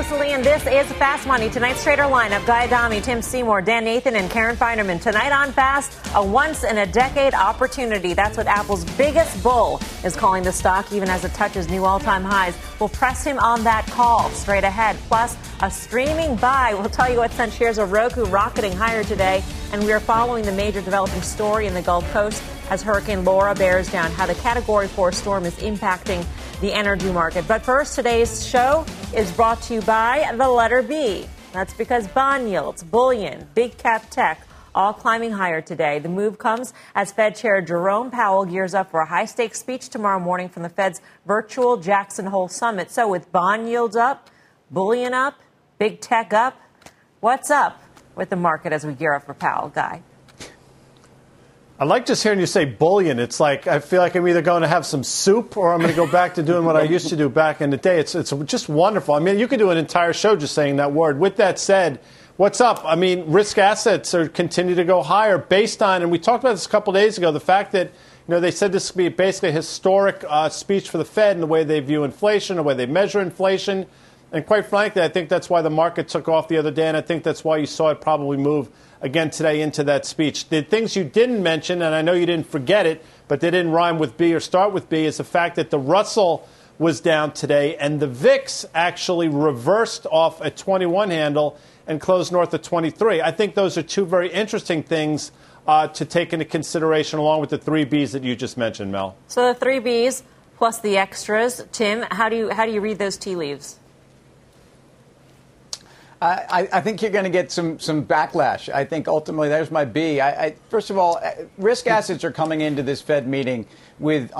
Lee, and this is Fast Money. Tonight's trader lineup Guy Adami, Tim Seymour, Dan Nathan, and Karen Finerman. Tonight on Fast, a once in a decade opportunity. That's what Apple's biggest bull is calling the stock, even as it touches new all time highs. We'll press him on that call straight ahead. Plus, a streaming buy. We'll tell you what sent shares of Roku rocketing higher today. And we are following the major developing story in the Gulf Coast as Hurricane Laura bears down how the Category 4 storm is impacting the energy market. But first, today's show is brought to you by the letter B. That's because bond yields, bullion, big cap tech, all climbing higher today. The move comes as Fed Chair Jerome Powell gears up for a high stakes speech tomorrow morning from the Fed's virtual Jackson Hole summit. So, with bond yields up, bullion up, big tech up, what's up with the market as we gear up for Powell, Guy? I like just hearing you say bullion. It's like I feel like I'm either going to have some soup or I'm going to go back to doing what I used to do back in the day. It's it's just wonderful. I mean, you could do an entire show just saying that word. With that said, what's up? I mean, risk assets are continue to go higher based on, and we talked about this a couple days ago. The fact that you know they said this would be basically a historic uh, speech for the Fed and the way they view inflation, the way they measure inflation, and quite frankly, I think that's why the market took off the other day, and I think that's why you saw it probably move again today into that speech. The things you didn't mention, and I know you didn't forget it, but they didn't rhyme with B or start with B, is the fact that the Russell was down today and the VIX actually reversed off a 21 handle and closed north of 23. I think those are two very interesting things uh, to take into consideration along with the three Bs that you just mentioned, Mel. So the three Bs plus the extras. Tim, how do you, how do you read those tea leaves? I, I, think you're going to get some, some backlash. I think ultimately there's my B. I, I, first of all, uh, risk assets are coming into this Fed meeting with,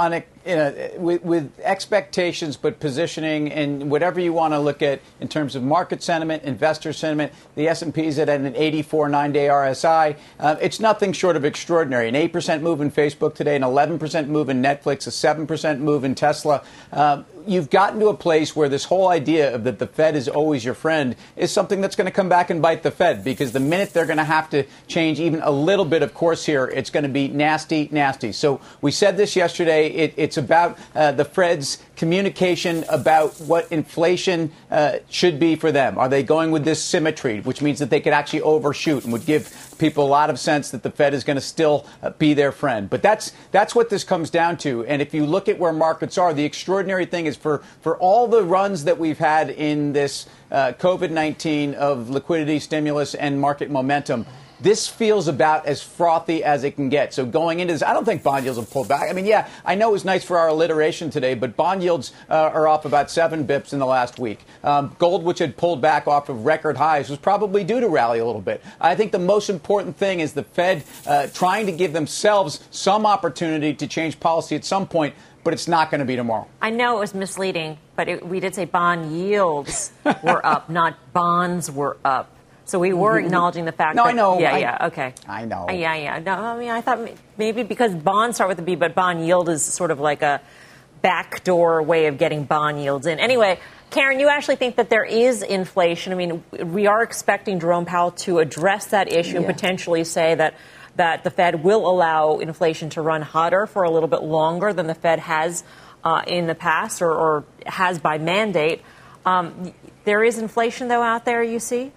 une, with, with, expectations, but positioning and whatever you want to look at in terms of market sentiment, investor sentiment. The S&P is at an 84 nine-day RSI. Uh, it's nothing short of extraordinary. An 8% move in Facebook today, an 11% move in Netflix, a 7% move in Tesla. Uh, you've gotten to a place where this whole idea of that the Fed is always your friend is something that's going to come back and bite the Fed because the minute they're going to have to change even a little bit of course here, it's going to be nasty, nasty. So we said this yesterday. It, it's about uh, the Fed's communication about what inflation uh, should be for them. Are they going with this symmetry, which means that they could actually overshoot and would give people a lot of sense that the Fed is going to still uh, be their friend? But that's that's what this comes down to. And if you look at where markets are, the extraordinary thing is for for all the runs that we've had in this uh, COVID 19 of liquidity, stimulus, and market momentum this feels about as frothy as it can get. So going into this, I don't think bond yields have pulled back. I mean, yeah, I know it was nice for our alliteration today, but bond yields uh, are off about seven bips in the last week. Um, gold, which had pulled back off of record highs, was probably due to rally a little bit. I think the most important thing is the Fed uh, trying to give themselves some opportunity to change policy at some point but it's not going to be tomorrow. I know it was misleading, but it, we did say bond yields were up, not bonds were up. So we were mm-hmm. acknowledging the fact no, that. I know. Yeah, I, yeah, okay. I know. Uh, yeah, yeah. No, I mean, I thought maybe because bonds start with a B, but bond yield is sort of like a backdoor way of getting bond yields in. Anyway, Karen, you actually think that there is inflation. I mean, we are expecting Jerome Powell to address that issue yeah. and potentially say that that the Fed will allow inflation to run hotter for a little bit longer than the Fed has uh, in the past or, or has by mandate. Um, there is inflation, though, out there, you see?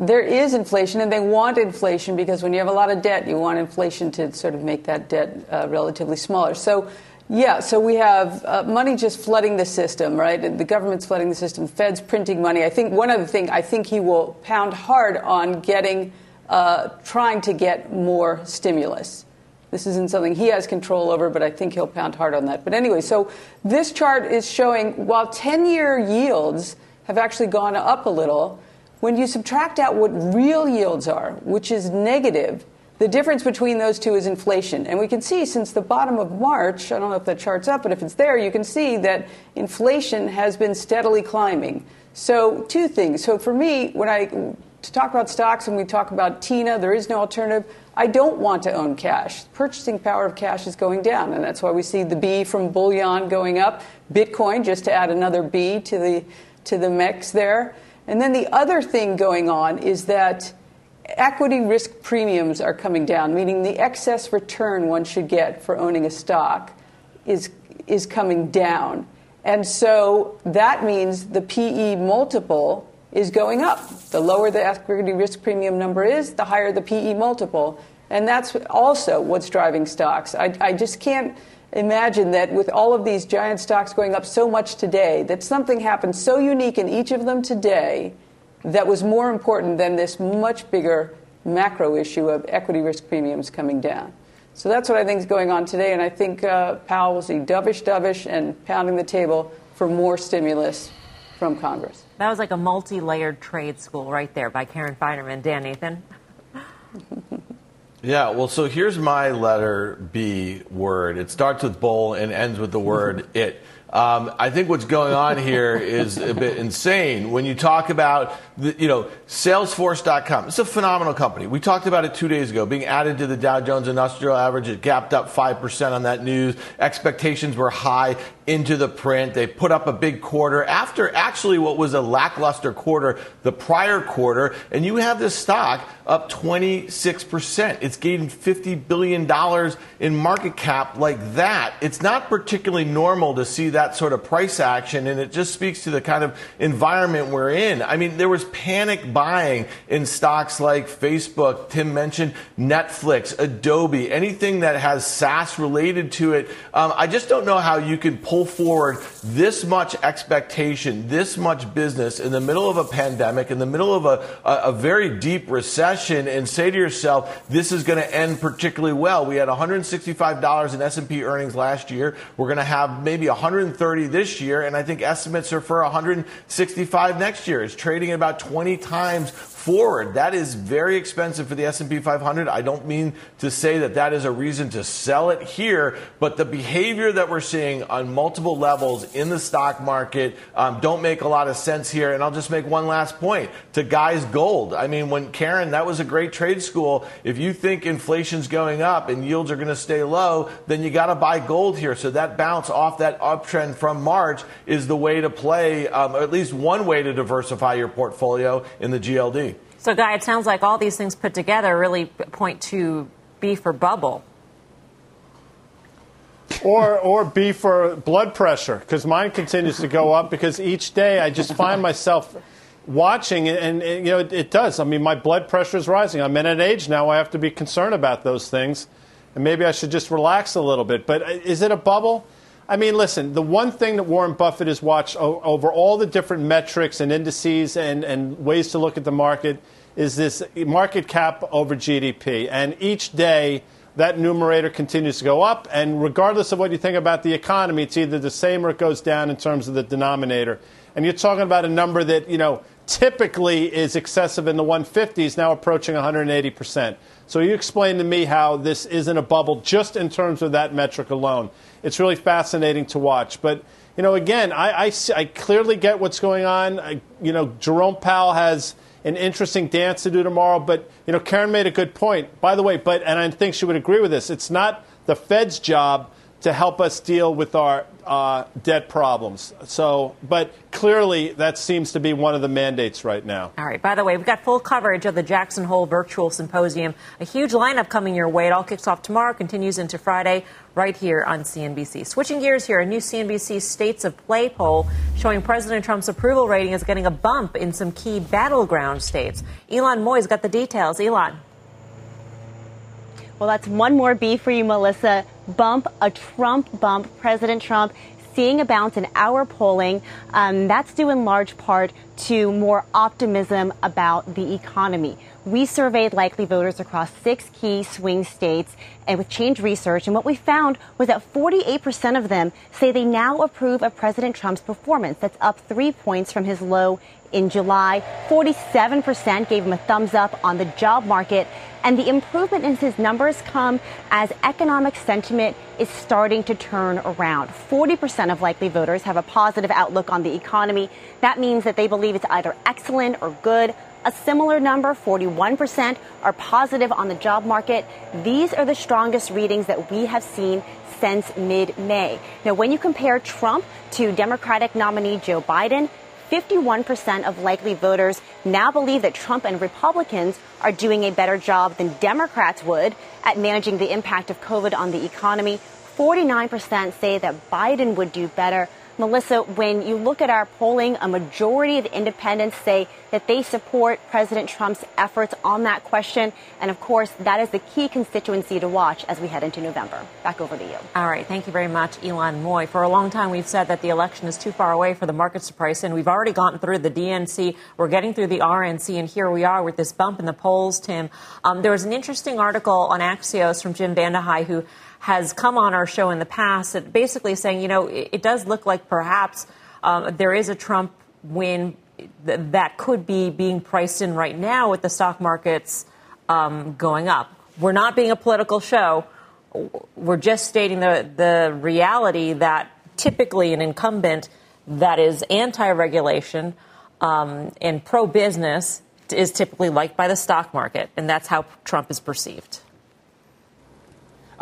There is inflation, and they want inflation because when you have a lot of debt, you want inflation to sort of make that debt uh, relatively smaller. So, yeah, so we have uh, money just flooding the system, right? The government's flooding the system, Fed's printing money. I think one other thing, I think he will pound hard on getting, uh, trying to get more stimulus. This isn't something he has control over, but I think he'll pound hard on that. But anyway, so this chart is showing while 10 year yields have actually gone up a little. When you subtract out what real yields are, which is negative, The difference between those two is inflation. And we can see since the bottom of March, I don't know if that chart's up, but if it's there, you can see that inflation has been steadily climbing. So, two things. So, for me, when I to talk about stocks and we talk about TINA, there is no alternative. I don't want to own cash. Purchasing power of cash is going down, and that's why we see the B from bullion going up, Bitcoin, just to add another B to the, to the mix there. And then the other thing going on is that equity risk premiums are coming down, meaning the excess return one should get for owning a stock is, is coming down. And so that means the PE multiple is going up. The lower the equity risk premium number is, the higher the PE multiple. And that's also what's driving stocks. I, I just can't imagine that with all of these giant stocks going up so much today, that something happened so unique in each of them today that was more important than this much bigger macro issue of equity risk premiums coming down. So that's what I think is going on today, and I think uh, Powell will see dovish, dovish, and pounding the table for more stimulus from Congress. That was like a multi layered trade school right there by Karen Finerman. Dan Nathan? yeah, well, so here's my letter B word. It starts with bull and ends with the word it. Um, I think what's going on here is a bit insane. When you talk about, you know, Salesforce.com, it's a phenomenal company. We talked about it two days ago, being added to the Dow Jones Industrial Average. It gapped up 5% on that news. Expectations were high into the print. They put up a big quarter after actually what was a lackluster quarter the prior quarter. And you have this stock up 26%. It's gained $50 billion in market cap like that. It's not particularly normal to see that sort of price action. And it just speaks to the kind of environment we're in. I mean, there was panic buying in stocks like Facebook. Tim mentioned Netflix, Adobe, anything that has SaaS related to it. Um, I just don't know how you can pull forward this much expectation, this much business in the middle of a pandemic, in the middle of a, a, a very deep recession, and say to yourself, this is going to end particularly well. We had $165 in S&P earnings last year. We're going to have maybe 130 this year, and I think estimates are for 165 next year. It's trading at about 20 times forward. That is very expensive for the S&P 500. I don't mean to say that that is a reason to sell it here, but the behavior that we're seeing on multiple levels in the stock market um, don't make a lot of sense here. And I'll just make one last point to guys gold. I mean, when Karen, that was a great trade school. If you think inflation's going up and yields are going to stay low, then you got to buy gold here. So that bounce off that uptrend from March is the way to play, um, or at least one way to diversify your portfolio in the GLD. So, Guy, it sounds like all these things put together really point to B for bubble. or or B for blood pressure because mine continues to go up because each day I just find myself watching and, and you know it, it, does. I mean, my blood pressure is rising. I'm in an age now I have to be concerned about those things, and maybe I should just relax a little bit. But uh, is it a bubble? I mean, listen, the one thing that Warren Buffett has watched o- over all the different metrics and indices and, and ways to look at the market is this market cap over GDP. And each day, that numerator continues to go up. And regardless of what you think about the economy, it's either the same or it goes down in terms of the denominator. And you're talking about a number that, you know, typically is excessive in the 150s, now approaching 180%. So you explain to me how this isn't a bubble just in terms of that metric alone it's really fascinating to watch. But you know, again, I, I, I clearly get what's going on. I, you know, Jerome Powell has an interesting dance to do tomorrow. But you know, Karen made a good point. By the way, but and I think she would agree with this. It's not the Fed's job to help us deal with our uh, debt problems. So, but clearly that seems to be one of the mandates right now. All right. By the way, we've got full coverage of the Jackson Hole Virtual Symposium. A huge lineup coming your way. It all kicks off tomorrow, continues into Friday, right here on CNBC. Switching gears here, a new CNBC States of Play poll showing President Trump's approval rating is getting a bump in some key battleground states. Ylan Mui's got the details. Ylan. Well, that's one more B for you, Melissa. Bump, a Trump bump. President Trump seeing a bounce in our polling. Um, that's due in large part to more optimism about the economy. We surveyed likely voters across six key swing states and with Change Research, and what we found was that 48% of them say they now approve of President Trump's performance. That's up three points from his low in July. 47% gave him a thumbs up on the job market. And the improvement in his numbers come as economic sentiment is starting to turn around. 40% of likely voters have a positive outlook on the economy. That means that they believe it's either excellent or good. A similar number, 41%, are positive on the job market. These are the strongest readings that we have seen since mid May. Now, when you compare Trump to Democratic nominee Joe Biden, 51% of likely voters now believe that Trump and Republicans are doing a better job than Democrats would at managing the impact of COVID on the economy. 49% say that Biden would do better. Melissa, when you look at our polling, a majority of independents say that they support President Trump's efforts on that question. And of course, that is the key constituency to watch as we head into November. Back over to you. All right. Thank you very much, Ylan Mui. For a long time, we've said that the election is too far away for the markets to price in. We've already gotten through the DNC. We're getting through the RNC. And here we are with this bump in the polls, Tim. Um, there was an interesting article on Axios from Jim Vandehei who has come on our show in the past, basically saying, you know, it, it does look like perhaps um, there is a Trump win that could be being priced in right now with the stock markets um, going up. We're not being a political show. We're just stating the, the reality that typically an incumbent that is anti regulation um, and pro business is typically liked by the stock market, and that's how Trump is perceived.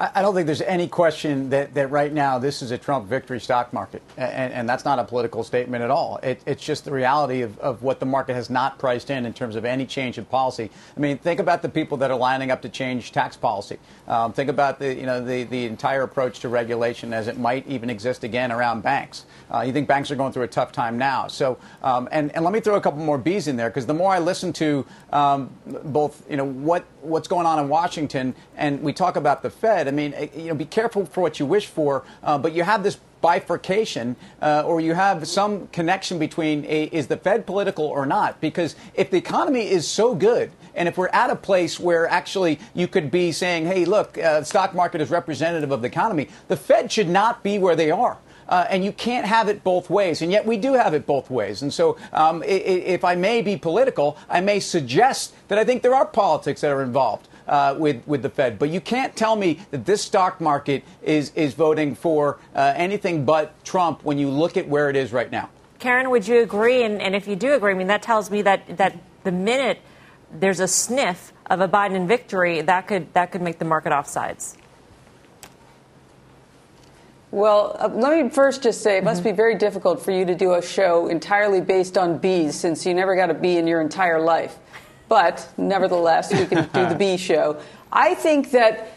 I don't think there's any question that, that right now this is a Trump victory stock market. And, and that's not a political statement at all. It, it's just the reality of, of what the market has not priced in in terms of any change in policy. I mean, think about the people that are lining up to change tax policy. Um, think about the, you know, the, the entire approach to regulation as it might even exist again around banks. Uh, you think banks are going through a tough time now. So, um, and, and let me throw a couple more B's in there because the more I listen to um, both, you know, what, what's going on in Washington and we talk about the Fed, I mean, eh, you know, be careful for what you wish for, uh, but you have this bifurcation uh, or you have some connection between a, is the Fed political or not? Because if the economy is so good, and if we're at a place where actually you could be saying, hey, look, uh, stock market is representative of the economy, the Fed should not be where they are. Uh, and you can't have it both ways. And yet we do have it both ways. And so, um, if I may be political, I may suggest that I think there are politics that are involved uh, with with the Fed. But you can't tell me that this stock market is is voting for uh, anything but Trump when you look at where it is right now. Karen, would you agree? And, and if you do agree, I mean that tells me that that the minute there's a sniff of a Biden victory, that could that could make the market offsides. Well, uh, let me first just say it must mm-hmm. be very difficult for you to do a show entirely based on bees since you never got a bee in your entire life. But nevertheless, we can do the bee show. I think that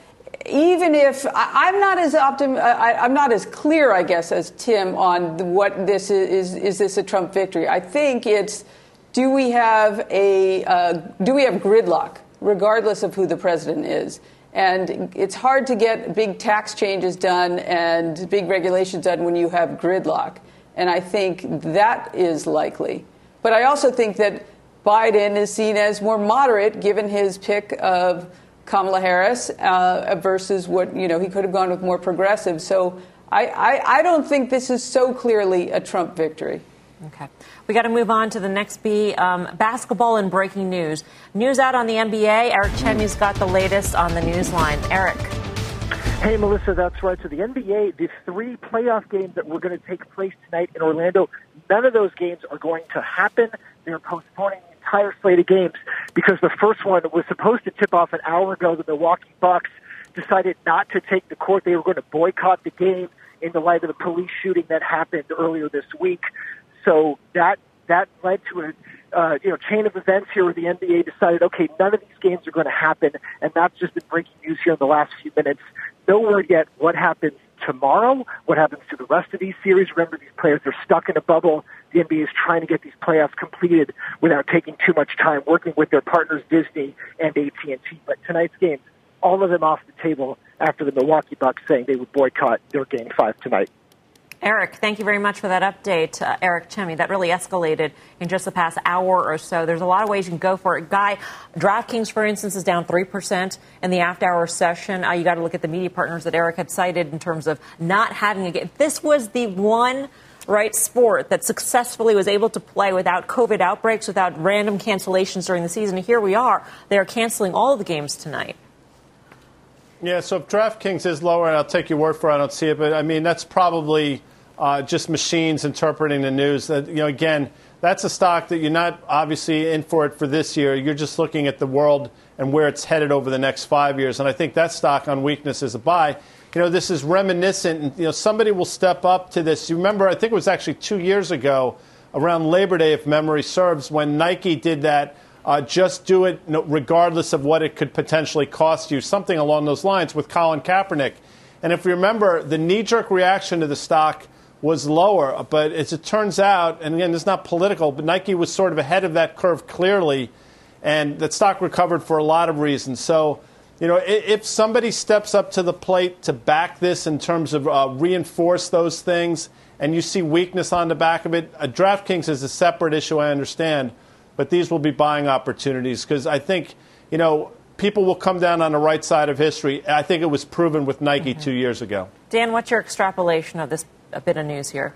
even if I, am not as optim, I, am not as clear, I guess, as Tim on what this is, is. Is this a Trump victory? I think it's do we have a uh, do we have gridlock, regardless of who the president is? And it's hard to get big tax changes done and big regulations done when you have gridlock. And I think that is likely. But I also think that Biden is seen as more moderate given his pick of Kamala Harris uh, versus what, you know, he could have gone with more progressive. So I, I, I don't think this is so clearly a Trump victory. Okay. We got to move on to the next B. Um, basketball and breaking news. News out on the NBA. Eric Chemi's got the latest on the news line. Eric. Hey, Melissa, that's right. So the NBA, the three playoff games that were going to take place tonight in Orlando, none of those games are going to happen. They're postponing the entire slate of games because the first one was supposed to tip off an hour ago. The Milwaukee Bucks decided not to take the court. They were going to boycott the game in the light of the police shooting that happened earlier this week. So that that led to a uh, you know chain of events here where the NBA decided, okay, none of these games are going to happen, and that's just been breaking news here in the last few minutes. No word yet what happens tomorrow, what happens to the rest of these series. Remember, these players are stuck in a bubble. The NBA is trying to get these playoffs completed without taking too much time, working with their partners Disney and AT&T. But tonight's games, all of them off the table after the Milwaukee Bucks saying they would boycott their Game Five tonight. Eric, thank you very much for that update. Uh, Eric Chemi, that really escalated in just the past hour or so. There's a lot of ways you can go for it. Guy, DraftKings, for instance, is down 3% in the after hour session. Uh, you got to look at the media partners that Eric had cited in terms of not having a game. This was the one right sport that successfully was able to play without COVID outbreaks, without random cancellations during the season. And here we are. They are canceling all the games tonight. Yeah, so if DraftKings is lower, and I'll take your word for it, I don't see it, but I mean, that's probably uh, just machines interpreting the news. That you know, again, that's a stock that you're not obviously in for it for this year. You're just looking at the world and where it's headed over the next five years. And I think that stock on weakness is a buy. You know, this is reminiscent. You know, somebody will step up to this. You remember, I think it was actually two years ago, around Labor Day, if memory serves, when Nike did that. Uh, just do it regardless of what it could potentially cost you, something along those lines with Colin Kaepernick. And if you remember, the knee jerk reaction to the stock was lower. But as it turns out, and again, it's not political, but Nike was sort of ahead of that curve clearly, and that stock recovered for a lot of reasons. So, you know, if somebody steps up to the plate to back this in terms of uh, reinforce those things, and you see weakness on the back of it, uh, DraftKings is a separate issue, I understand, but these will be buying opportunities because I think, you know, people will come down on the right side of history. I think it was proven with Nike mm-hmm. two years ago. Dan, what's your extrapolation of this a bit of news here.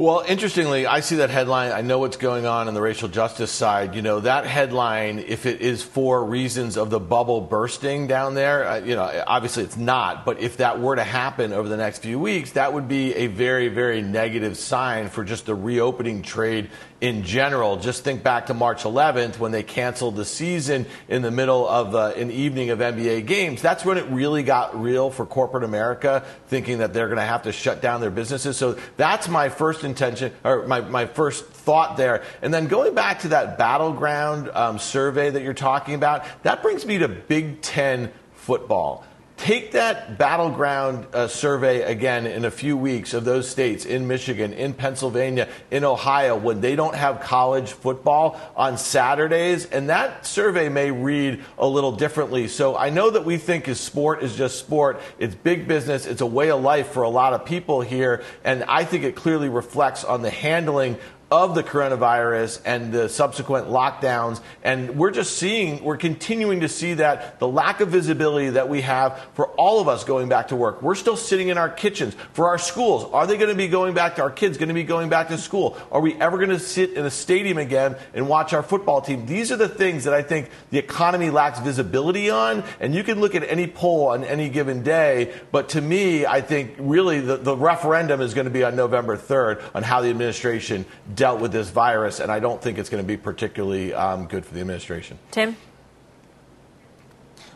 Well, interestingly, I see that headline. I know what's going on in the racial justice side. You know, that headline, if it is for reasons of the bubble bursting down there, uh, you know, obviously it's not. But if that were to happen over the next few weeks, that would be a very, very negative sign for just the reopening trade in general. Just think back to March 11th when they canceled the season in the middle of uh, an evening of NBA games. That's when it really got real for corporate America, thinking that they're going to have to shut down their businesses. So that's my first intention, or my, my first thought there. And then going back to that battleground um, survey that you're talking about, that brings me to Big Ten football. Take that battleground uh, survey again in a few weeks of those states in Michigan, in Pennsylvania, in Ohio, when they don't have college football on Saturdays, and that survey may read a little differently. So I know that we think is sport is just sport. It's big business. It's a way of life for a lot of people here, and I think it clearly reflects on the handling of the coronavirus and the subsequent lockdowns. And we're just seeing, we're continuing to see that the lack of visibility that we have for all of us going back to work. We're still sitting in our kitchens. For our schools, are they going to be going back to our kids, going to be going back to school? Are we ever going to sit in a stadium again and watch our football team? These are the things that I think the economy lacks visibility on. And you can look at any poll on any given day. But to me, I think really the, the referendum is going to be on November 3rd on how the administration dealt with this virus, and I don't think it's going to be particularly um, good for the administration. Tim?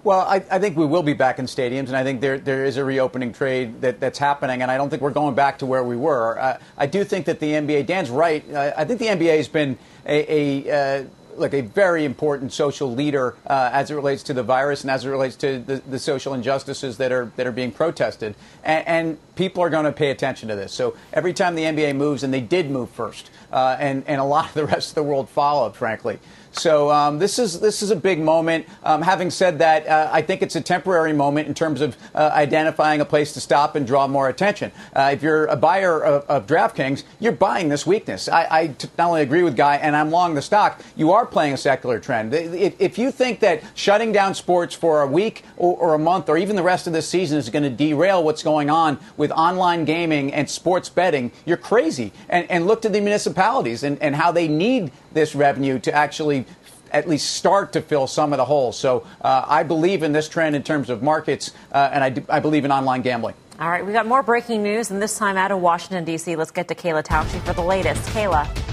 Well, I, I, think we will be back in stadiums, and I think there, there is a reopening trade that, that's happening, and I don't think we're going back to where we were. Uh, I do think that the NBA, Dan's right. Uh, I think the NBA has been a, a uh, like a very important social leader uh, as it relates to the virus and as it relates to the, the social injustices that are that are being protested. And, and people are going to pay attention to this. So every time the NBA moves, and they did move first, uh, and and a lot of the rest of the world followed, frankly. So um, this is this is a big moment. Um, having said that, uh, I think it's a temporary moment in terms of uh, identifying a place to stop and draw more attention. Uh, if you're a buyer of, of, DraftKings, you're buying this weakness. I, not only agree with Guy, and I'm long the stock. You are playing a secular trend. If, if you think that shutting down sports for a week or, or a month or even the rest of this season is going to derail what's going on with online gaming and sports betting, you're crazy. And, and look to the municipalities and, and how they need this revenue to actually at least start to fill some of the holes. So uh, I believe in this trend in terms of markets, uh, and I, do, I believe in online gambling. All right, we got more breaking news, and this time out of Washington, D.C. Let's get to Kayla Tausche for the latest. Kayla.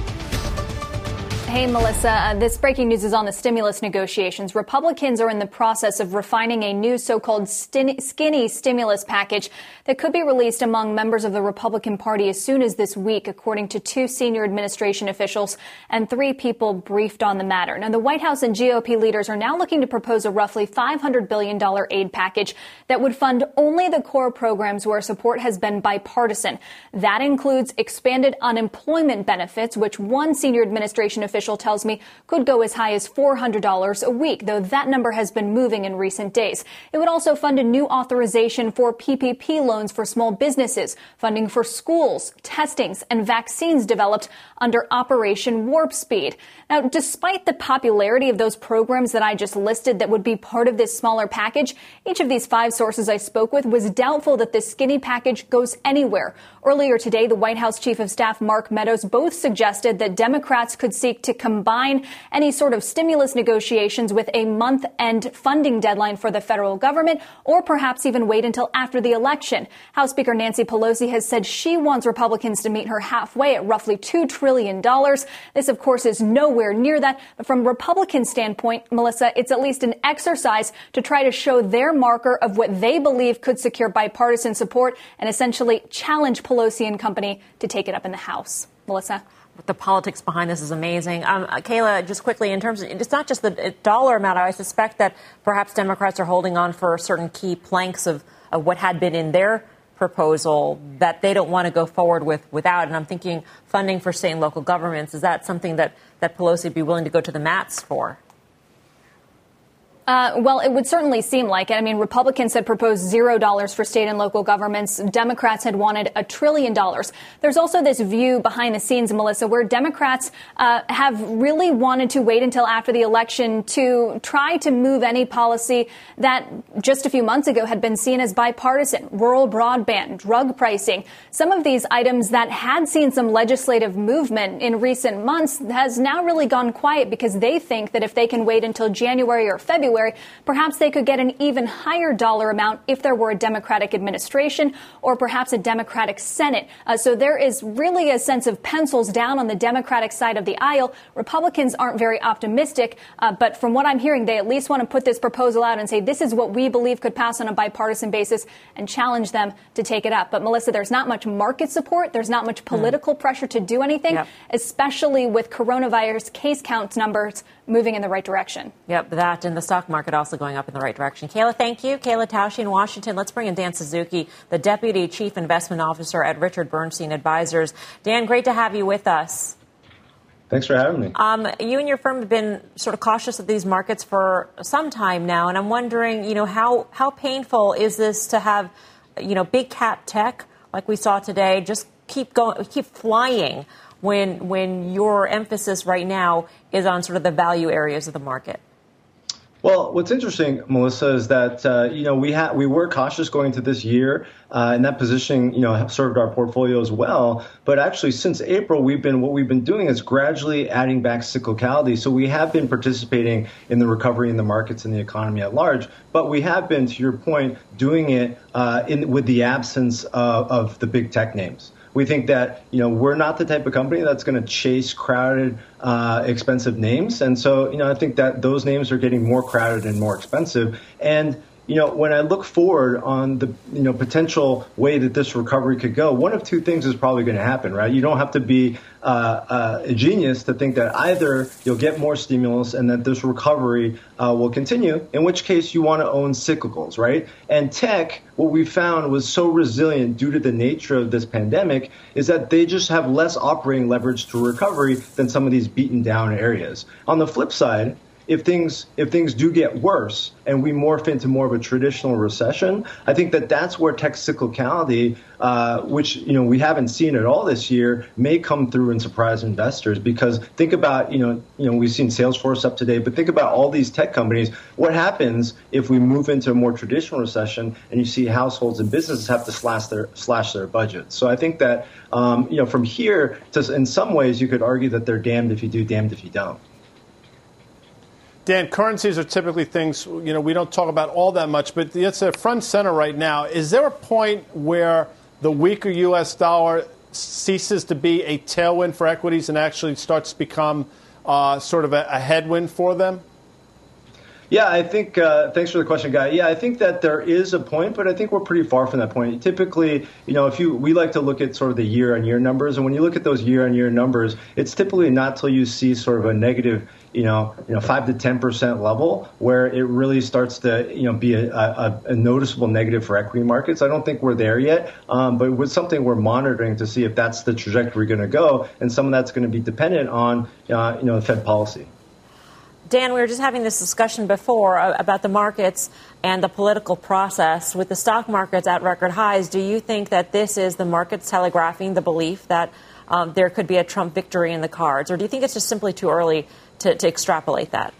Hey, Melissa. Uh, this breaking news is on the stimulus negotiations. Republicans are in the process of refining a new so-called skinny stimulus package that could be released among members of the Republican Party as soon as this week, according to two senior administration officials and three people briefed on the matter. Now, the White House and GOP leaders are now looking to propose a roughly $500 billion aid package that would fund only the core programs where support has been bipartisan. That includes expanded unemployment benefits, which one senior administration official official tells me could go as high as $400 a week, though that number has been moving in recent days. It would also fund a new authorization for PPP loans for small businesses, funding for schools, testings, and vaccines developed under Operation Warp Speed. Now, despite the popularity of those programs that I just listed that would be part of this smaller package, each of these five sources I spoke with was doubtful that this skinny package goes anywhere. Earlier today, the White House Chief of Staff Mark Meadows both suggested that Democrats could seek to combine any sort of stimulus negotiations with a month end funding deadline for the federal government, or perhaps even wait until after the election. House Speaker Nancy Pelosi has said she wants Republicans to meet her halfway at roughly $2 trillion. This, of course, is nowhere near that. But from Republican standpoint, Melissa, it's at least an exercise to try to show their marker of what they believe could secure bipartisan support and essentially challenge Pelosi and company to take it up in the House. Melissa? the politics behind this is amazing. Um, uh, Kayla, just quickly, in terms of it's not just the dollar amount. I suspect that perhaps Democrats are holding on for certain key planks of, of what had been in their proposal that they don't want to go forward with without. And I'm thinking funding for state and local governments. Is that something that, that Pelosi would be willing to go to the mats for? Uh, well, it would certainly seem like it. I mean, Republicans had proposed zero dollars for state and local governments. Democrats had wanted a trillion dollars. There's also this view behind the scenes, Melissa, where Democrats uh, have really wanted to wait until after the election to try to move any policy that just a few months ago had been seen as bipartisan. Rural broadband, drug pricing. Some of these items that had seen some legislative movement in recent months has now really gone quiet because they think that if they can wait until January or February, February, perhaps they could get an even higher dollar amount if there were a Democratic administration or perhaps a Democratic Senate. Uh, so there is really a sense of pencils down on the Democratic side of the aisle. Republicans aren't very optimistic, uh, but from what I'm hearing, they at least want to put this proposal out and say this is what we believe could pass on a bipartisan basis and challenge them to take it up. But Melissa, there's not much market support. There's not much hmm. political mm. pressure to do anything, yep. especially with coronavirus case counts numbers moving in the right direction. Yep, that and the stock market also going up in the right direction. Kayla, thank you. Kayla Tausche in Washington. Let's bring in Dan Suzuki, the Deputy Chief Investment Officer at Richard Bernstein Advisors. Dan, great to have you with us. Thanks for having me. Um, you and your firm have been sort of cautious of these markets for some time now, and I'm wondering, you know, how how painful is this to have, you know, big cap tech like we saw today just keep going, keep flying when when your emphasis right now is on sort of the value areas of the market? Well, what's interesting, Melissa, is that uh, you know we had we were cautious going into this year, uh, and that positioning you know served our portfolios well. But actually, since April, we've been what we've been doing is gradually adding back cyclicality. So we have been participating in the recovery in the markets and the economy at large. But we have been, to your point, doing it uh, in with the absence of, of the big tech names. We think that you know we're not the type of company that's going to chase crowded, uh, expensive names, and so you know I think that those names are getting more crowded and more expensive. And you know, when I look forward on the you know potential way that this recovery could go, one of two things is probably going to happen, right? You don't have to be uh, uh, a genius to think that either you'll get more stimulus and that this recovery uh, will continue, in which case you want to own cyclicals, right? And tech, what we found was so resilient due to the nature of this pandemic, is that they just have less operating leverage to recovery than some of these beaten down areas. On the flip side if things if things do get worse and we morph into more of a traditional recession, I think that that's where tech cyclicality, uh, which you know we haven't seen at all this year, may come through and surprise investors. Because think about you know you know we've seen Salesforce up today, but think about all these tech companies. What happens if we move into a more traditional recession and you see households and businesses have to slash their slash their budgets? So I think that um, you know from here to in some ways you could argue that they're damned if you do, damned if you don't. Dan, currencies are typically things you know we don't talk about all that much, but it's a front center right now. Is there a point where the weaker U.S. dollar ceases to be a tailwind for equities and actually starts to become uh, sort of a, a headwind for them? Yeah, I think. Uh, thanks for the question, guy. Yeah, I think that there is a point, but I think we're pretty far from that point. Typically, you know, if you we like to look at sort of the year-on-year numbers, and when you look at those year-on-year numbers, it's typically not till you see sort of a negative you know, you know, five to ten percent level, where it really starts to, you know, be a, a, a, noticeable negative for equity markets. I don't think we're there yet, um, but with something we're monitoring to see if that's the trajectory going to go, and some of that's going to be dependent on, uh, you know, the Fed policy. Dan, we were just having this discussion before about the markets and the political process. With the stock markets at record highs, do you think that this is the markets telegraphing the belief that um, there could be a Trump victory in the cards? Or do you think it's just simply too early to, to extrapolate that?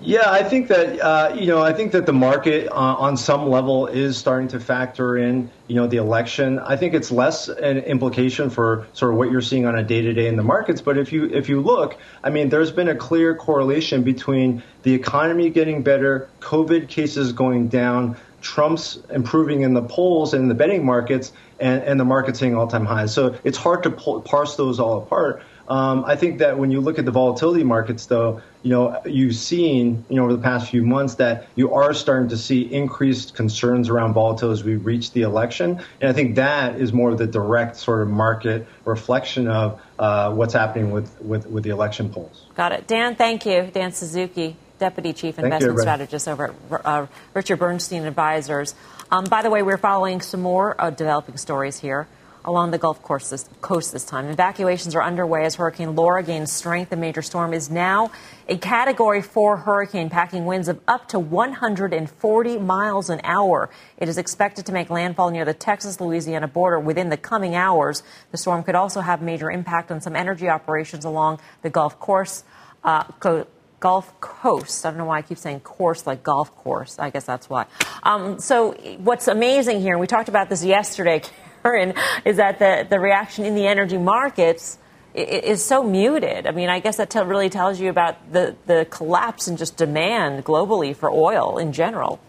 Yeah, I think that uh, you know I think that the market uh, on some level is starting to factor in you know the election. I think it's less an implication for sort of what you're seeing on a day to day in the markets. But if you if you look, I mean, there's been a clear correlation between the economy getting better, COVID cases going down, Trump's improving in the polls and the betting markets, and, and the markets hitting all time highs. So it's hard to pull, parse those all apart. Um, I think that when you look at the volatility markets, though, you know, you've seen, you know, over the past few months that you are starting to see increased concerns around volatility as we reach the election. And I think that is more of the direct sort of market reflection of uh, what's happening with, with, with the election polls. Got it. Dan, thank you. Dan Suzuki, Deputy Chief Investment you, Strategist over at uh, Richard Bernstein Advisors. Um, by the way, we're following some more uh, developing stories here along the Gulf Coast this, coast this time. Evacuations are underway as Hurricane Laura gains strength. The major storm is now a Category 4 hurricane, packing winds of up to 140 miles an hour. It is expected to make landfall near the Texas Louisiana border within the coming hours. The storm could also have major impact on some energy operations along the Gulf course. Uh, co- Gulf Coast. I don't know why I keep saying course like golf course. I guess that's why. Um, so, what's amazing here, and we talked about this yesterday, Karen, is that the, the reaction in the energy markets is so muted. I mean, I guess that really tells you about the, the collapse in just demand globally for oil in general.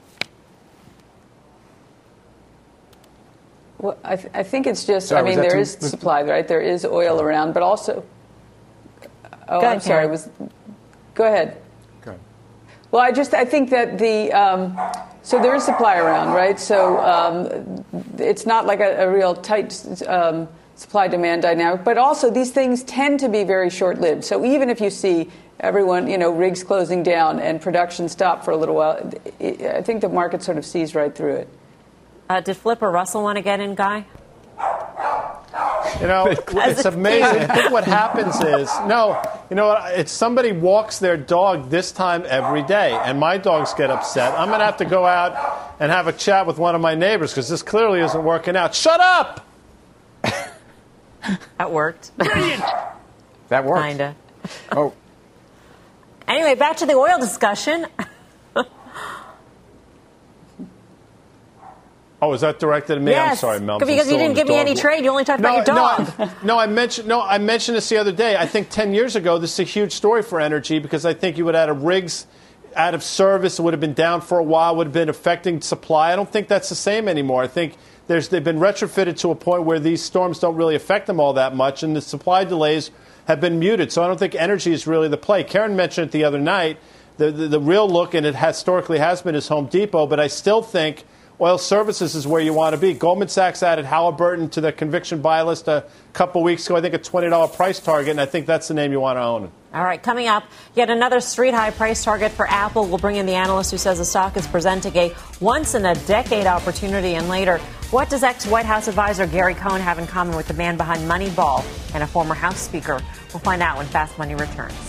Well, I, th- I think it's just, sorry, I mean, there too- is supply, right? There is oil around, but also. Oh, ahead, I'm sorry. Was, go ahead. Go ahead. Well, I just, I think that the. Um, so there is supply around, right? So um, it's not like a, a real tight um, supply demand dynamic, but also these things tend to be very short lived. So even if you see everyone, you know, rigs closing down and production stop for a little while, I think the market sort of sees right through it. Uh, did Flipper Russell want to get in, Guy? You know, it's amazing. I think what happens is, no, you know? It's somebody walks their dog this time every day, and my dogs get upset. I'm going to have to go out and have a chat with one of my neighbors because this clearly isn't working out. Shut up! that worked. Brilliant! that worked. Kinda. Oh. Anyway, back to the oil discussion. Oh, is that directed at me? Yes, I'm sorry, Mel. Because you didn't give me any trade. You only talked no, about your dog. No, I, no, I mentioned no. I mentioned this the other day. I think ten years ago, this is a huge story for energy because I think you would have had rigs out of service. It would have been down for a while. Would have been affecting supply. I don't think that's the same anymore. I think there's they've been retrofitted to a point where these storms don't really affect them all that much, and the supply delays have been muted. So I don't think energy is really the play. Karen mentioned it the other night. The, the, the real look, and it historically has been, is Home Depot. But I still think oil services is where you want to be. Goldman Sachs added Halliburton to the conviction buy list a couple weeks ago. I think a $20 price target, and I think that's the name you want to own. All right, coming up, yet another street high price target for Apple. We'll bring in the analyst who says the stock is presenting a once in a decade opportunity. And later, what does ex White House advisor Gary Cohn have in common with the man behind Moneyball and a former House Speaker? We'll find out when Fast Money returns.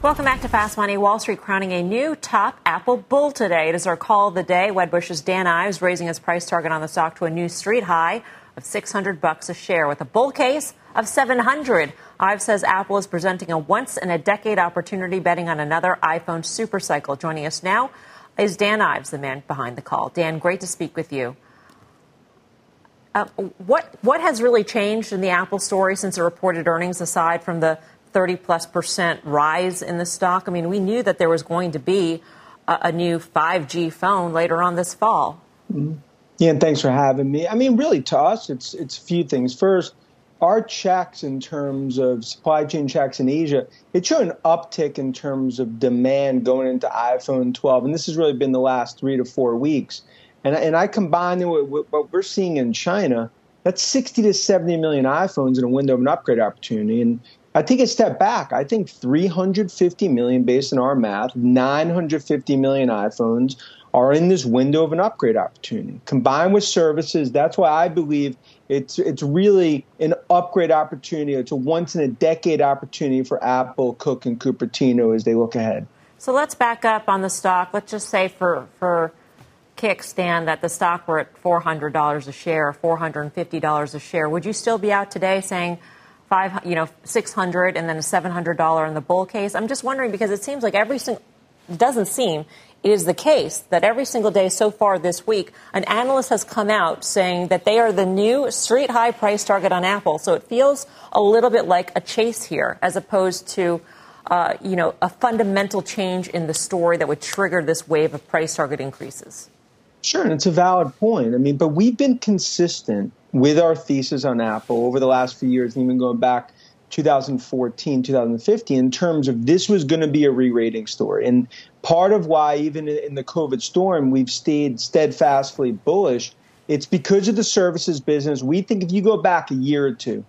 Welcome back to Fast Money. Wall Street crowning a new top Apple bull today. It is our call of the day. Wedbush's Dan Ives raising his price target on the stock to a new street high of 600 bucks a share with a bull case of 700. Ives says Apple is presenting a once in a decade opportunity betting on another iPhone supercycle. Joining us now is Dan Ives, the man behind the call. Dan, great to speak with you. Uh, what what has really changed in the Apple story since the reported earnings, aside from the 30 plus percent rise in the stock? I mean, we knew that there was going to be a, a new 5G phone later on this fall. Mm-hmm. Yeah, and thanks for having me. I mean, really, to us, it's it's a few things. First, our checks in terms of supply chain checks in Asia, it showed an uptick in terms of demand going into iPhone 12, and this has really been the last three to four weeks. And and I combine it with what we're seeing in China. That's 60 to 70 million iPhones in a window of an upgrade opportunity. And I take a step back. I think 350 million, based on our math, 950 million iPhones are in this window of an upgrade opportunity. Combined with services, that's why I believe it's it's really an upgrade opportunity. It's a once in a decade opportunity for Apple, Cook, and Cupertino as they look ahead. So let's back up on the stock. Let's just say for for kickstand that the stock were at $400 a share, $450 a share. Would you still be out today saying five, you know, 600 and then a $700 in the bull case? I'm just wondering because it seems like every single, doesn't seem, it is the case that every single day so far this week, an analyst has come out saying that they are the new street high price target on Apple. So it feels a little bit like a chase here as opposed to, uh, you know, a fundamental change in the story that would trigger this wave of price target increases. Sure, and it's a valid point. I mean, but we've been consistent with our thesis on Apple over the last few years, even going back 2014, 2015, in terms of this was going to be a re rating story. And part of why, even in the COVID storm, we've stayed steadfastly bullish, it's because of the services business. We think if you go back a year or two,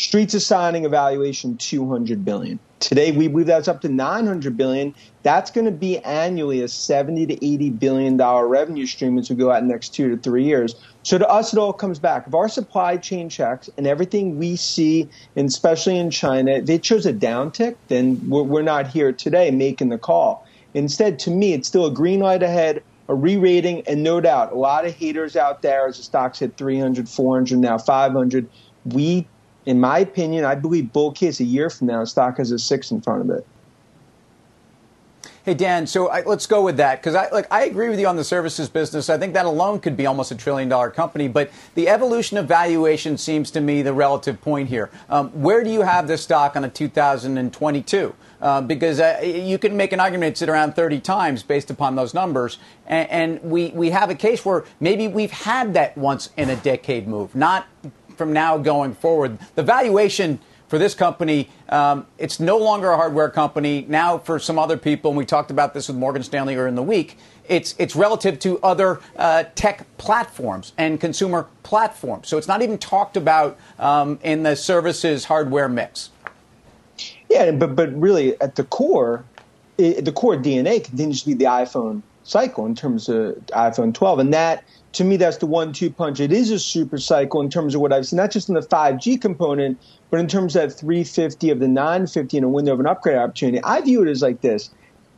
Streets assigning a valuation 200 billion. Today we believe that's up to 900 billion. That's going to be annually a 70 to 80 billion dollar revenue stream as we go out in next 2 to 3 years. So to us it all comes back. If our supply chain checks and everything we see, and especially in China, if it shows a downtick, then we're, we're not here today making the call. Instead, to me, it's still a green light ahead a re-rating, and no doubt, a lot of haters out there as the stocks hit 300, 400, now 500. We in my opinion, I believe bull case a year from now, stock has a six in front of it. Hey Dan, so I, let's go with that because I like I agree with you on the services business. I think that alone could be almost a trillion dollar company. But the evolution of valuation seems to me the relative point here. Um, where do you have this stock on a 2022? Uh, because uh, you can make an argument it's at around 30 times based upon those numbers, and, and we we have a case where maybe we've had that once in a decade move, not from now going forward. The valuation for this company, um, it's no longer a hardware company. Now, for some other people, and we talked about this with Morgan Stanley earlier in the week, it's, it's relative to other uh, tech platforms and consumer platforms. So it's not even talked about um, in the services hardware mix. Yeah, but, but really, at the core, it, the core DNA continues to be the iPhone cycle in terms of iPhone 12. And that to me, that's the one-two punch. It is a super cycle in terms of what I've seen, not just in the 5G component, but in terms of that 350 of the 950 in a window of an upgrade opportunity. I view it as like this: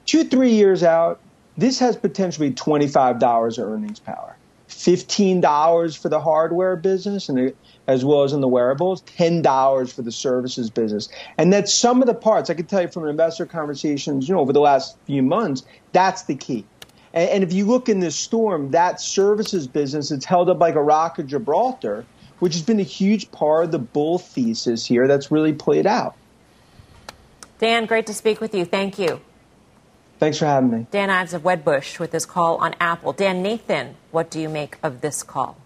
two, three years out, this has potentially $25 of earnings power, $15 for the hardware business, and as well as in the wearables, $10 for the services business, and that's some of the parts. I can tell you from investor conversations, you know, over the last few months, that's the key and, and if you look in this storm, that services business, it's held up like a rock of Gibraltar, which has been a huge part of the bull thesis here that's really played out. Dan, great to speak with you. Thank you. Thanks for having me. Dan Ives of Wedbush with this call on Apple. Dan Nathan, what do you make of this call?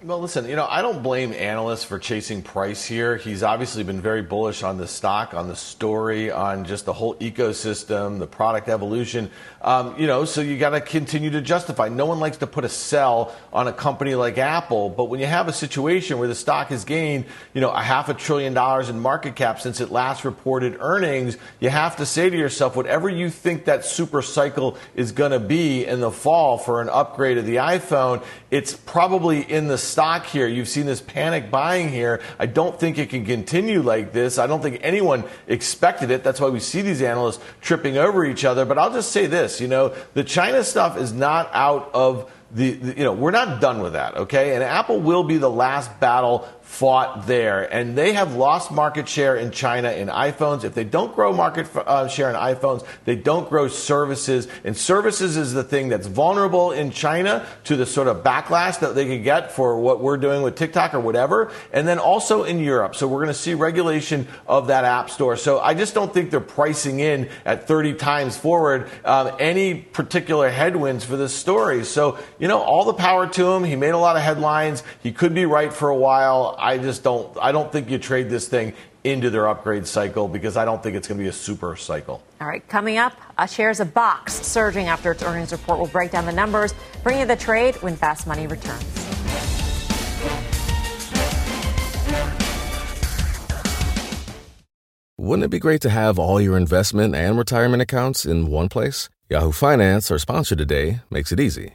Well, listen, you know, I don't blame analysts for chasing price here. He's obviously been very bullish on the stock, on the story, on just the whole ecosystem, the product evolution. Um, you know, so you got to continue to justify. No one likes to put a sell on a company like Apple, but when you have a situation where the stock has gained, you know, a half a trillion dollars in market cap since it last reported earnings, you have to say to yourself, whatever you think that super cycle is going to be in the fall for an upgrade of the iPhone, it's probably in the stock here. You've seen this panic buying here. I don't think it can continue like this. I don't think anyone expected it. That's why we see these analysts tripping over each other. But I'll just say this, you know, the China stuff is not out of the, the, you know we're not done with that okay and apple will be the last battle fought there. And they have lost market share in China in iPhones. If they don't grow market uh, share in iPhones, they don't grow services. And services is the thing that's vulnerable in China to the sort of backlash that they could get for what we're doing with TikTok or whatever. And then also in Europe. So we're going to see regulation of that app store. So I just don't think they're pricing in at 30 times forward um, any particular headwinds for this story. So, you know, all the power to him. He made a lot of headlines. He could be right for a while. I just don't. I don't think you trade this thing into their upgrade cycle because I don't think it's going to be a super cycle. All right, coming up, uh, shares of Box surging after its earnings report. We'll break down the numbers, bring you the trade when Fast Money returns. Wouldn't it be great to have all your investment and retirement accounts in one place? Yahoo Finance, our sponsor today, makes it easy.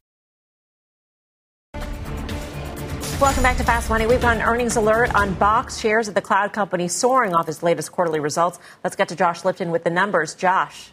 Welcome back to Fast Money. We've got an earnings alert on Box shares of the cloud company soaring off its latest quarterly results. Let's get to Josh Lipton with the numbers. Josh.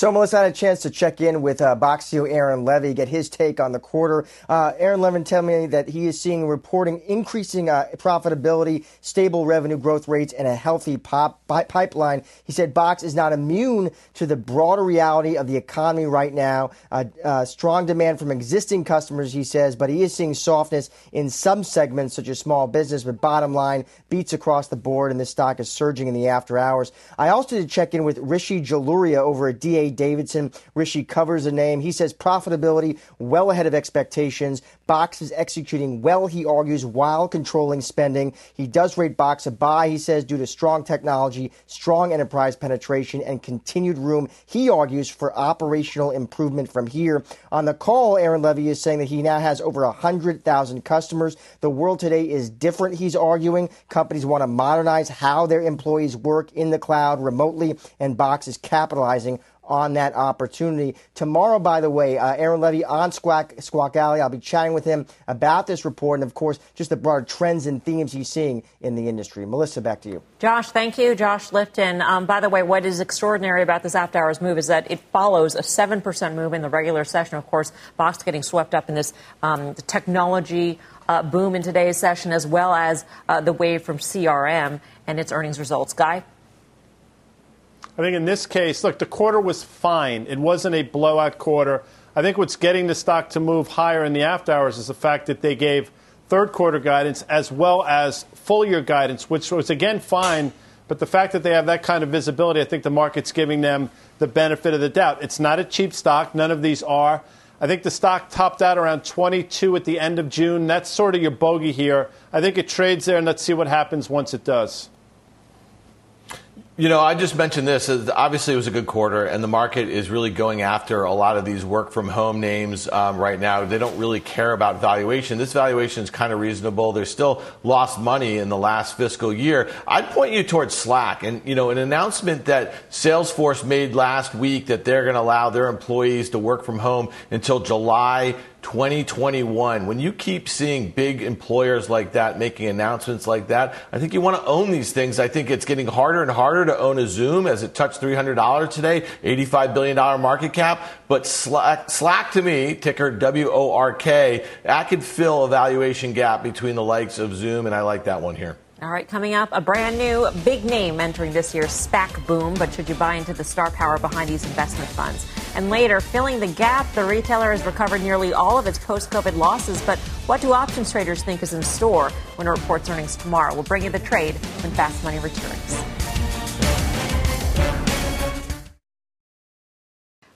So, Melissa, had a chance to check in with uh, Box CEO Aaron Levie, get his take on the quarter. Uh, Aaron Levie tell me that he is seeing reporting increasing uh, profitability, stable revenue growth rates, and a healthy pop, pipeline. He said Box is not immune to the broader reality of the economy right now. Uh, uh, strong demand from existing customers, he says, but he is seeing softness in some segments, such as small business. But bottom line, beats across the board, and this stock is surging in the after hours. I also did check in with Rishi Jaluria over at DA Davidson. Rishi covers the name. He says profitability well ahead of expectations. Box is executing well, he argues, while controlling spending. He does rate Box a buy, he says, due to strong technology, strong enterprise penetration, and continued room, he argues, for operational improvement from here. On the call, Aaron Levie is saying that he now has over 100,000 customers. The world today is different, he's arguing. Companies want to modernize how their employees work in the cloud remotely, and Box is capitalizing on that opportunity. Tomorrow, by the way, uh, Aaron Levie on Squawk, Squawk Alley. I'll be chatting with him about this report and, of course, just the broader trends and themes he's seeing in the industry. Melissa, back to you. Josh, thank you. Josh Lipton. Um, by the way, what is extraordinary about this after hours move is that it follows a 7% move in the regular session. Of course, Box getting swept up in this um, technology uh, boom in today's session, as well as uh, the wave from CRM and its earnings results. Guy? I think in this case, look, the quarter was fine. It wasn't a blowout quarter. I think what's getting the stock to move higher in the after hours is the fact that they gave third quarter guidance as well as full year guidance, which was again fine. But the fact that they have that kind of visibility, I think the market's giving them the benefit of the doubt. It's not a cheap stock. None of these are. I think the stock topped out around 22 at the end of June. That's sort of your bogey here. I think it trades there, and let's see what happens once it does. You know, I just mentioned this. Obviously, it was a good quarter, and the market is really going after a lot of these work from home names um, right now. They don't really care about valuation. This valuation is kind of reasonable. They're still lost money in the last fiscal year. I'd point you towards Slack, and you know, an announcement that Salesforce made last week that they're going to allow their employees to work from home until July 2021. When you keep seeing big employers like that making announcements like that, I think you want to own these things. I think it's getting harder and harder to own a Zoom as it touched $300 today, $85 billion market cap. But Slack, Slack to me, ticker W O R K, that could fill a valuation gap between the likes of Zoom, and I like that one here. All right, coming up, a brand new big name entering this year's SPAC boom, but should you buy into the star power behind these investment funds? And later, filling the gap, the retailer has recovered nearly all of its post COVID losses. But what do options traders think is in store when it reports earnings tomorrow? We'll bring you the trade when Fast Money returns.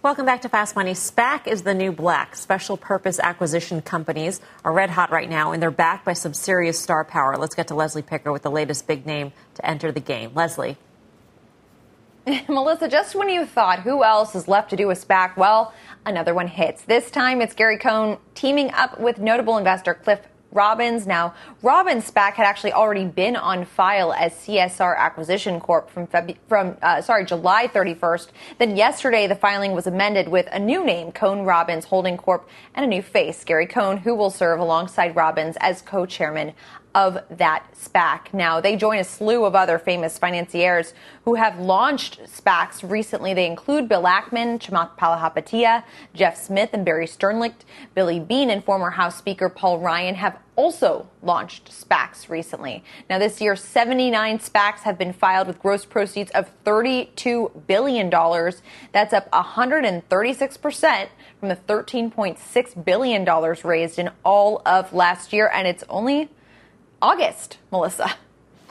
Welcome back to Fast Money. SPAC is the new black. Special purpose acquisition companies are red hot right now, and they're backed by some serious star power. Let's get to Leslie Picker with the latest big name to enter the game. Leslie. Melissa, just when you thought who else is left to do a SPAC, well, another one hits. This time it's Gary Cohn teaming up with notable investor Cliff Robbins. Now, Robbins SPAC had actually already been on file as CSR Acquisition Corp from from uh, sorry July 31st. Then yesterday, the filing was amended with a new name, Cohn Robbins Holding Corp, and a new face, Gary Cohn, who will serve alongside Robbins as co-chairman of that SPAC. Now, they join a slew of other famous financiers who have launched SPACs recently. They include Bill Ackman, Chamath Palihapitiya, Jeff Smith, and Barry Sternlicht. Billy Beane and former House Speaker Paul Ryan have also launched SPACs recently. Now, this year, 79 SPACs have been filed with gross proceeds of $32 billion. That's up 136% from the $13.6 billion raised in all of last year, and it's only August, Melissa.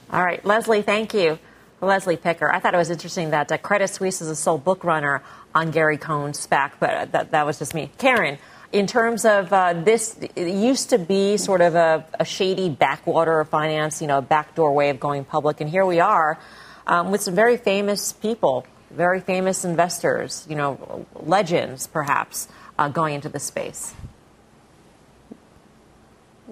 All right, Leslie, thank you. Leslie Picker. I thought it was interesting that uh, Credit Suisse is a sole book runner on Gary Cohn's SPAC, but uh, that, that was just me. Karen, in terms of uh, this, it used to be sort of a, a, shady backwater of finance, you know, a backdoor way of going public, and here we are um, with some very famous people, very famous investors, you know, legends perhaps, uh, going into the space.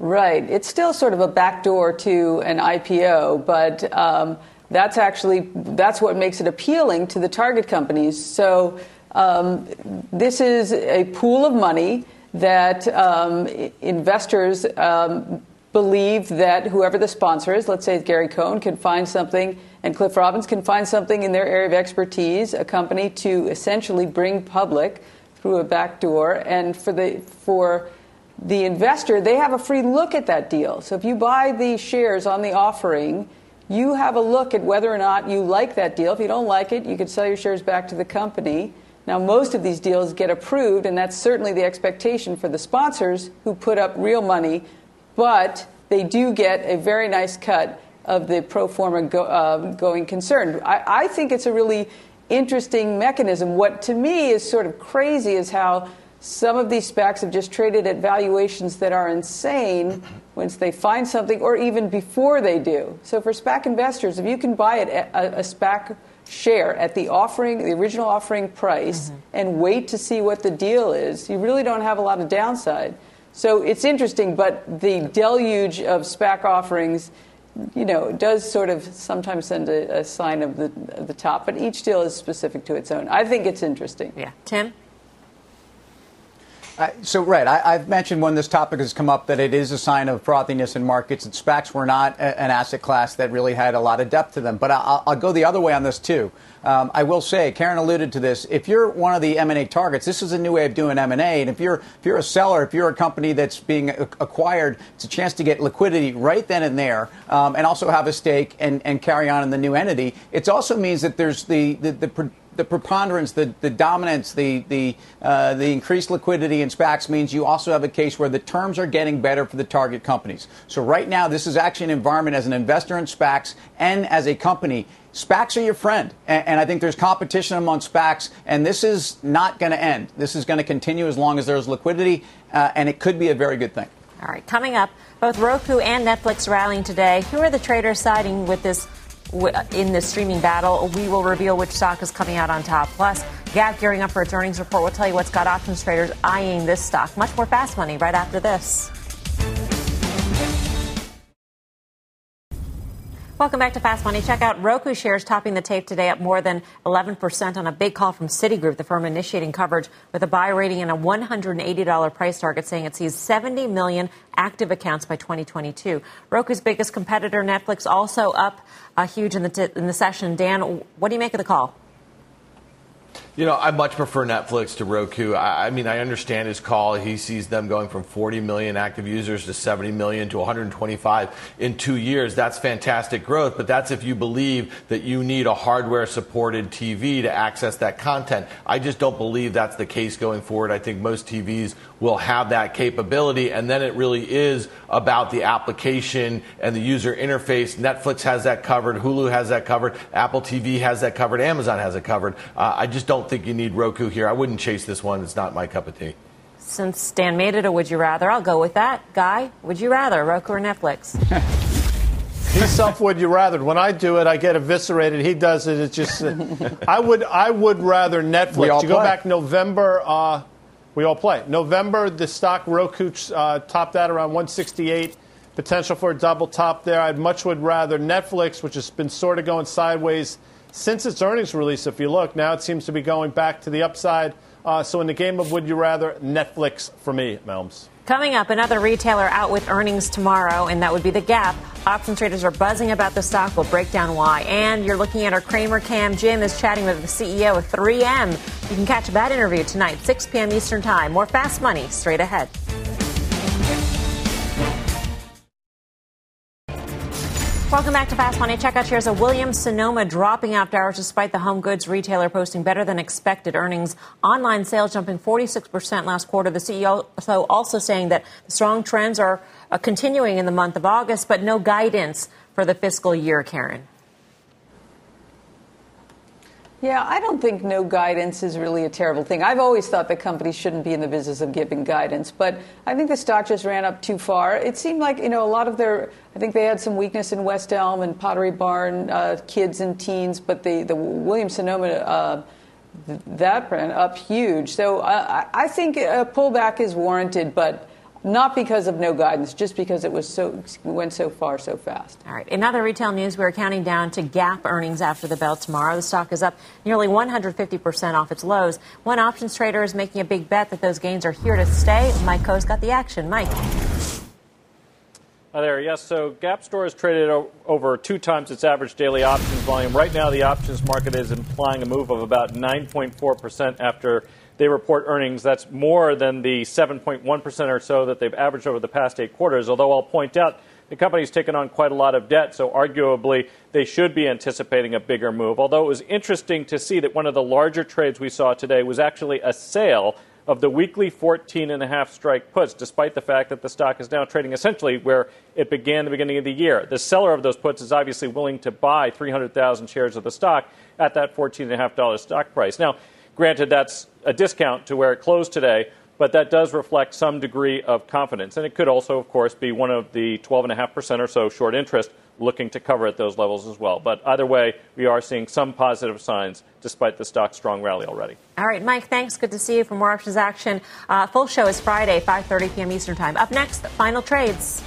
Right. It's still sort of a backdoor to an IPO, but um, that's actually that's what makes it appealing to the target companies. So um, this is a pool of money that um, investors um, believe that whoever the sponsor is, let's say Gary Cohn, can find something, and Cliff Robbins can find something in their area of expertise, a company to essentially bring public through a backdoor, and for the for the investor, they have a free look at that deal. So if you buy the shares on the offering, you have a look at whether or not you like that deal. If you don't like it, you could sell your shares back to the company. Now, most of these deals get approved, and that's certainly the expectation for the sponsors who put up real money, but they do get a very nice cut of the pro forma go, uh, going concern. I, I think it's a really interesting mechanism. What to me is sort of crazy is how some of these SPACs have just traded at valuations that are insane once they find something or even before they do. So for SPAC investors, if you can buy it a, a SPAC share at the offering, the original offering price, mm-hmm. and wait to see what the deal is, you really don't have a lot of downside. So it's interesting, but the deluge of SPAC offerings, you know, does sort of sometimes send a, a sign of the, of the top, but each deal is specific to its own. I think it's interesting. Yeah. Tim? So, right, I, have mentioned when this topic has come up that it is a sign of frothiness in markets, and SPACs were not a, an asset class that really had a lot of depth to them. But I'll, I'll go the other way on this, too. Um, I will say, Karen alluded to this. If you're one of the M&A targets, this is a new way of doing M&A. And if you're if you're a seller, if you're a company that's being acquired, it's a chance to get liquidity right then and there, um, and also have a stake and, and carry on in the new entity. It also means that there's the the, the the preponderance, the, the dominance, the the uh, the increased liquidity in SPACs means you also have a case where the terms are getting better for the target companies. So right now, this is actually an environment as an investor in SPACs and as a company. SPACs are your friend, and, and I think there's competition among SPACs, and this is not going to end. This is going to continue as long as there's liquidity, uh, and it could be a very good thing. All right, coming up, both Roku and Netflix rallying today. Who are the traders siding with this in the streaming battle. We will reveal which stock is coming out on top. Plus, Gap gearing up for its earnings report. We'll tell you what's got options traders eyeing this stock. Much more fast money right after this. Welcome back to Fast Money. Check out Roku shares topping the tape today up more than 11% on a big call from Citigroup, the firm initiating coverage with a buy rating and a $180 price target, saying it sees 70 million active accounts by 2022. Roku's biggest competitor, Netflix, also up uh, huge in the, t- in the session. Dan, what do you make of the call? You know, I much prefer Netflix to Roku. I, I, mean, I understand his call. He sees them going from 40 million active users to 70 million to 125 in two years. That's fantastic growth, but that's if you believe that you need a hardware supported TV to access that content. I just don't believe that's the case going forward. I think most TVs will have that capability, and then it really is about the application and the user interface. Netflix has that covered, Hulu has that covered, Apple TV has that covered, Amazon has it covered. Uh, I just don't don't think you need Roku here. I wouldn't chase this one. It's not my cup of tea. Since Dan made it a would you rather, I'll go with that. Guy, would you rather, Roku or Netflix? He's self would you rather. When I do it, I get eviscerated. He does it. It's just uh, I would I would rather Netflix. you go back November. Uh, we all play November. The stock Roku uh, topped out around 168. Potential for a double top there. I'd much would rather Netflix, which has been sort of going sideways since its earnings release, if you look, now it seems to be going back to the upside. Uh, so in the game of would you rather, Netflix for me, Melms. Coming up, another retailer out with earnings tomorrow, and that would be the Gap. Option traders are buzzing about the stock. We'll break down why. And you're looking at our Cramer Cam. Jim is chatting with the CEO of 3M. You can catch that interview tonight, 6 p.m. Eastern Time. More fast money straight ahead. Welcome back to Fast Money. Check out shares of Williams Sonoma dropping after hours despite the home goods retailer posting better than expected earnings. Online sales jumping 46% last quarter. The CEO also saying that the strong trends are uh, continuing in the month of August, but no guidance for the fiscal year, Karen. Yeah, I don't think no guidance is really a terrible thing. I've always thought that companies shouldn't be in the business of giving guidance, but I think the stock just ran up too far. It seemed like, you know, a lot of their, I think they had some weakness in West Elm and Pottery Barn, uh, kids and teens, but the, the Williams Sonoma, uh, that brand up huge. So uh, I think a pullback is warranted, but not because of no guidance, just because it was so went so far so fast. All right. In other retail news, we're counting down to Gap earnings after the bell tomorrow. The stock is up nearly 150% off its lows. One options trader is making a big bet that those gains are here to stay. Mike Khouw's got the action. Mike. Hi there. Yes, so Gap Store has traded over two times its average daily options volume. Right now, the options market is implying a move of about 9.4% after they report earnings that's more than the 7.1% or so that they've averaged over the past eight quarters. Although I'll point out the company's taken on quite a lot of debt, so arguably they should be anticipating a bigger move. Although it was interesting to see that one of the larger trades we saw today was actually a sale of the weekly 14 and a half strike puts, despite the fact that the stock is now trading essentially where it began the beginning of the year. The seller of those puts is obviously willing to buy 300,000 shares of the stock at that 14 and a half dollar stock price. Now, Granted, that's a discount to where it closed today, but that does reflect some degree of confidence. And it could also, of course, be one of the 12.5% or so short interest looking to cover at those levels as well. But either way, we are seeing some positive signs despite the stock's strong rally already. All right, Mike, thanks. Good to see you for more options action. Uh, full show is Friday, 5.30 p.m. Eastern Time. Up next, final trades.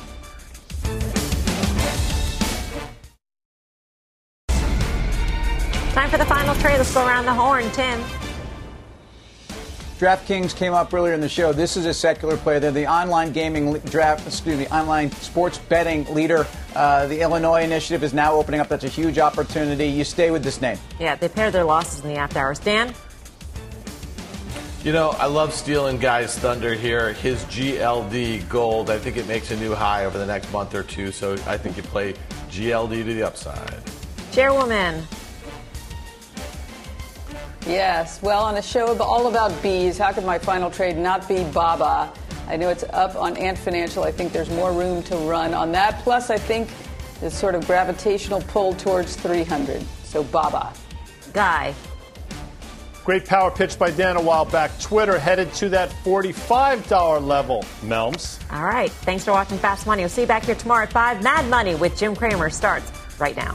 Time for the final trade. Let's go around the horn. Tim. DraftKings came up earlier in the show. This is a secular play. They're the online gaming draft, excuse me, online sports betting leader. Uh, the Illinois initiative is now opening up. That's a huge opportunity. You stay with this name. Yeah, they pared their losses in the after hours. Dan? You know, I love stealing guys' thunder here. His GLD gold, I think it makes a new high over the next month or two. So I think you play GLD to the upside. Chairwoman. Yes. Well, on a show all about bees, how could my final trade not be Baba? I know it's up on Ant Financial. I think there's more room to run on that. Plus, I think this sort of gravitational pull towards 300. So, Baba. Guy. Great power pitch by Dan a while back. Twitter headed to that $45 level. Melms. All right. Thanks for watching Fast Money. We'll see you back here tomorrow at 5. Mad Money with Jim Cramer starts right now.